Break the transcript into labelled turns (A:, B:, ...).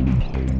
A: Mm-hmm.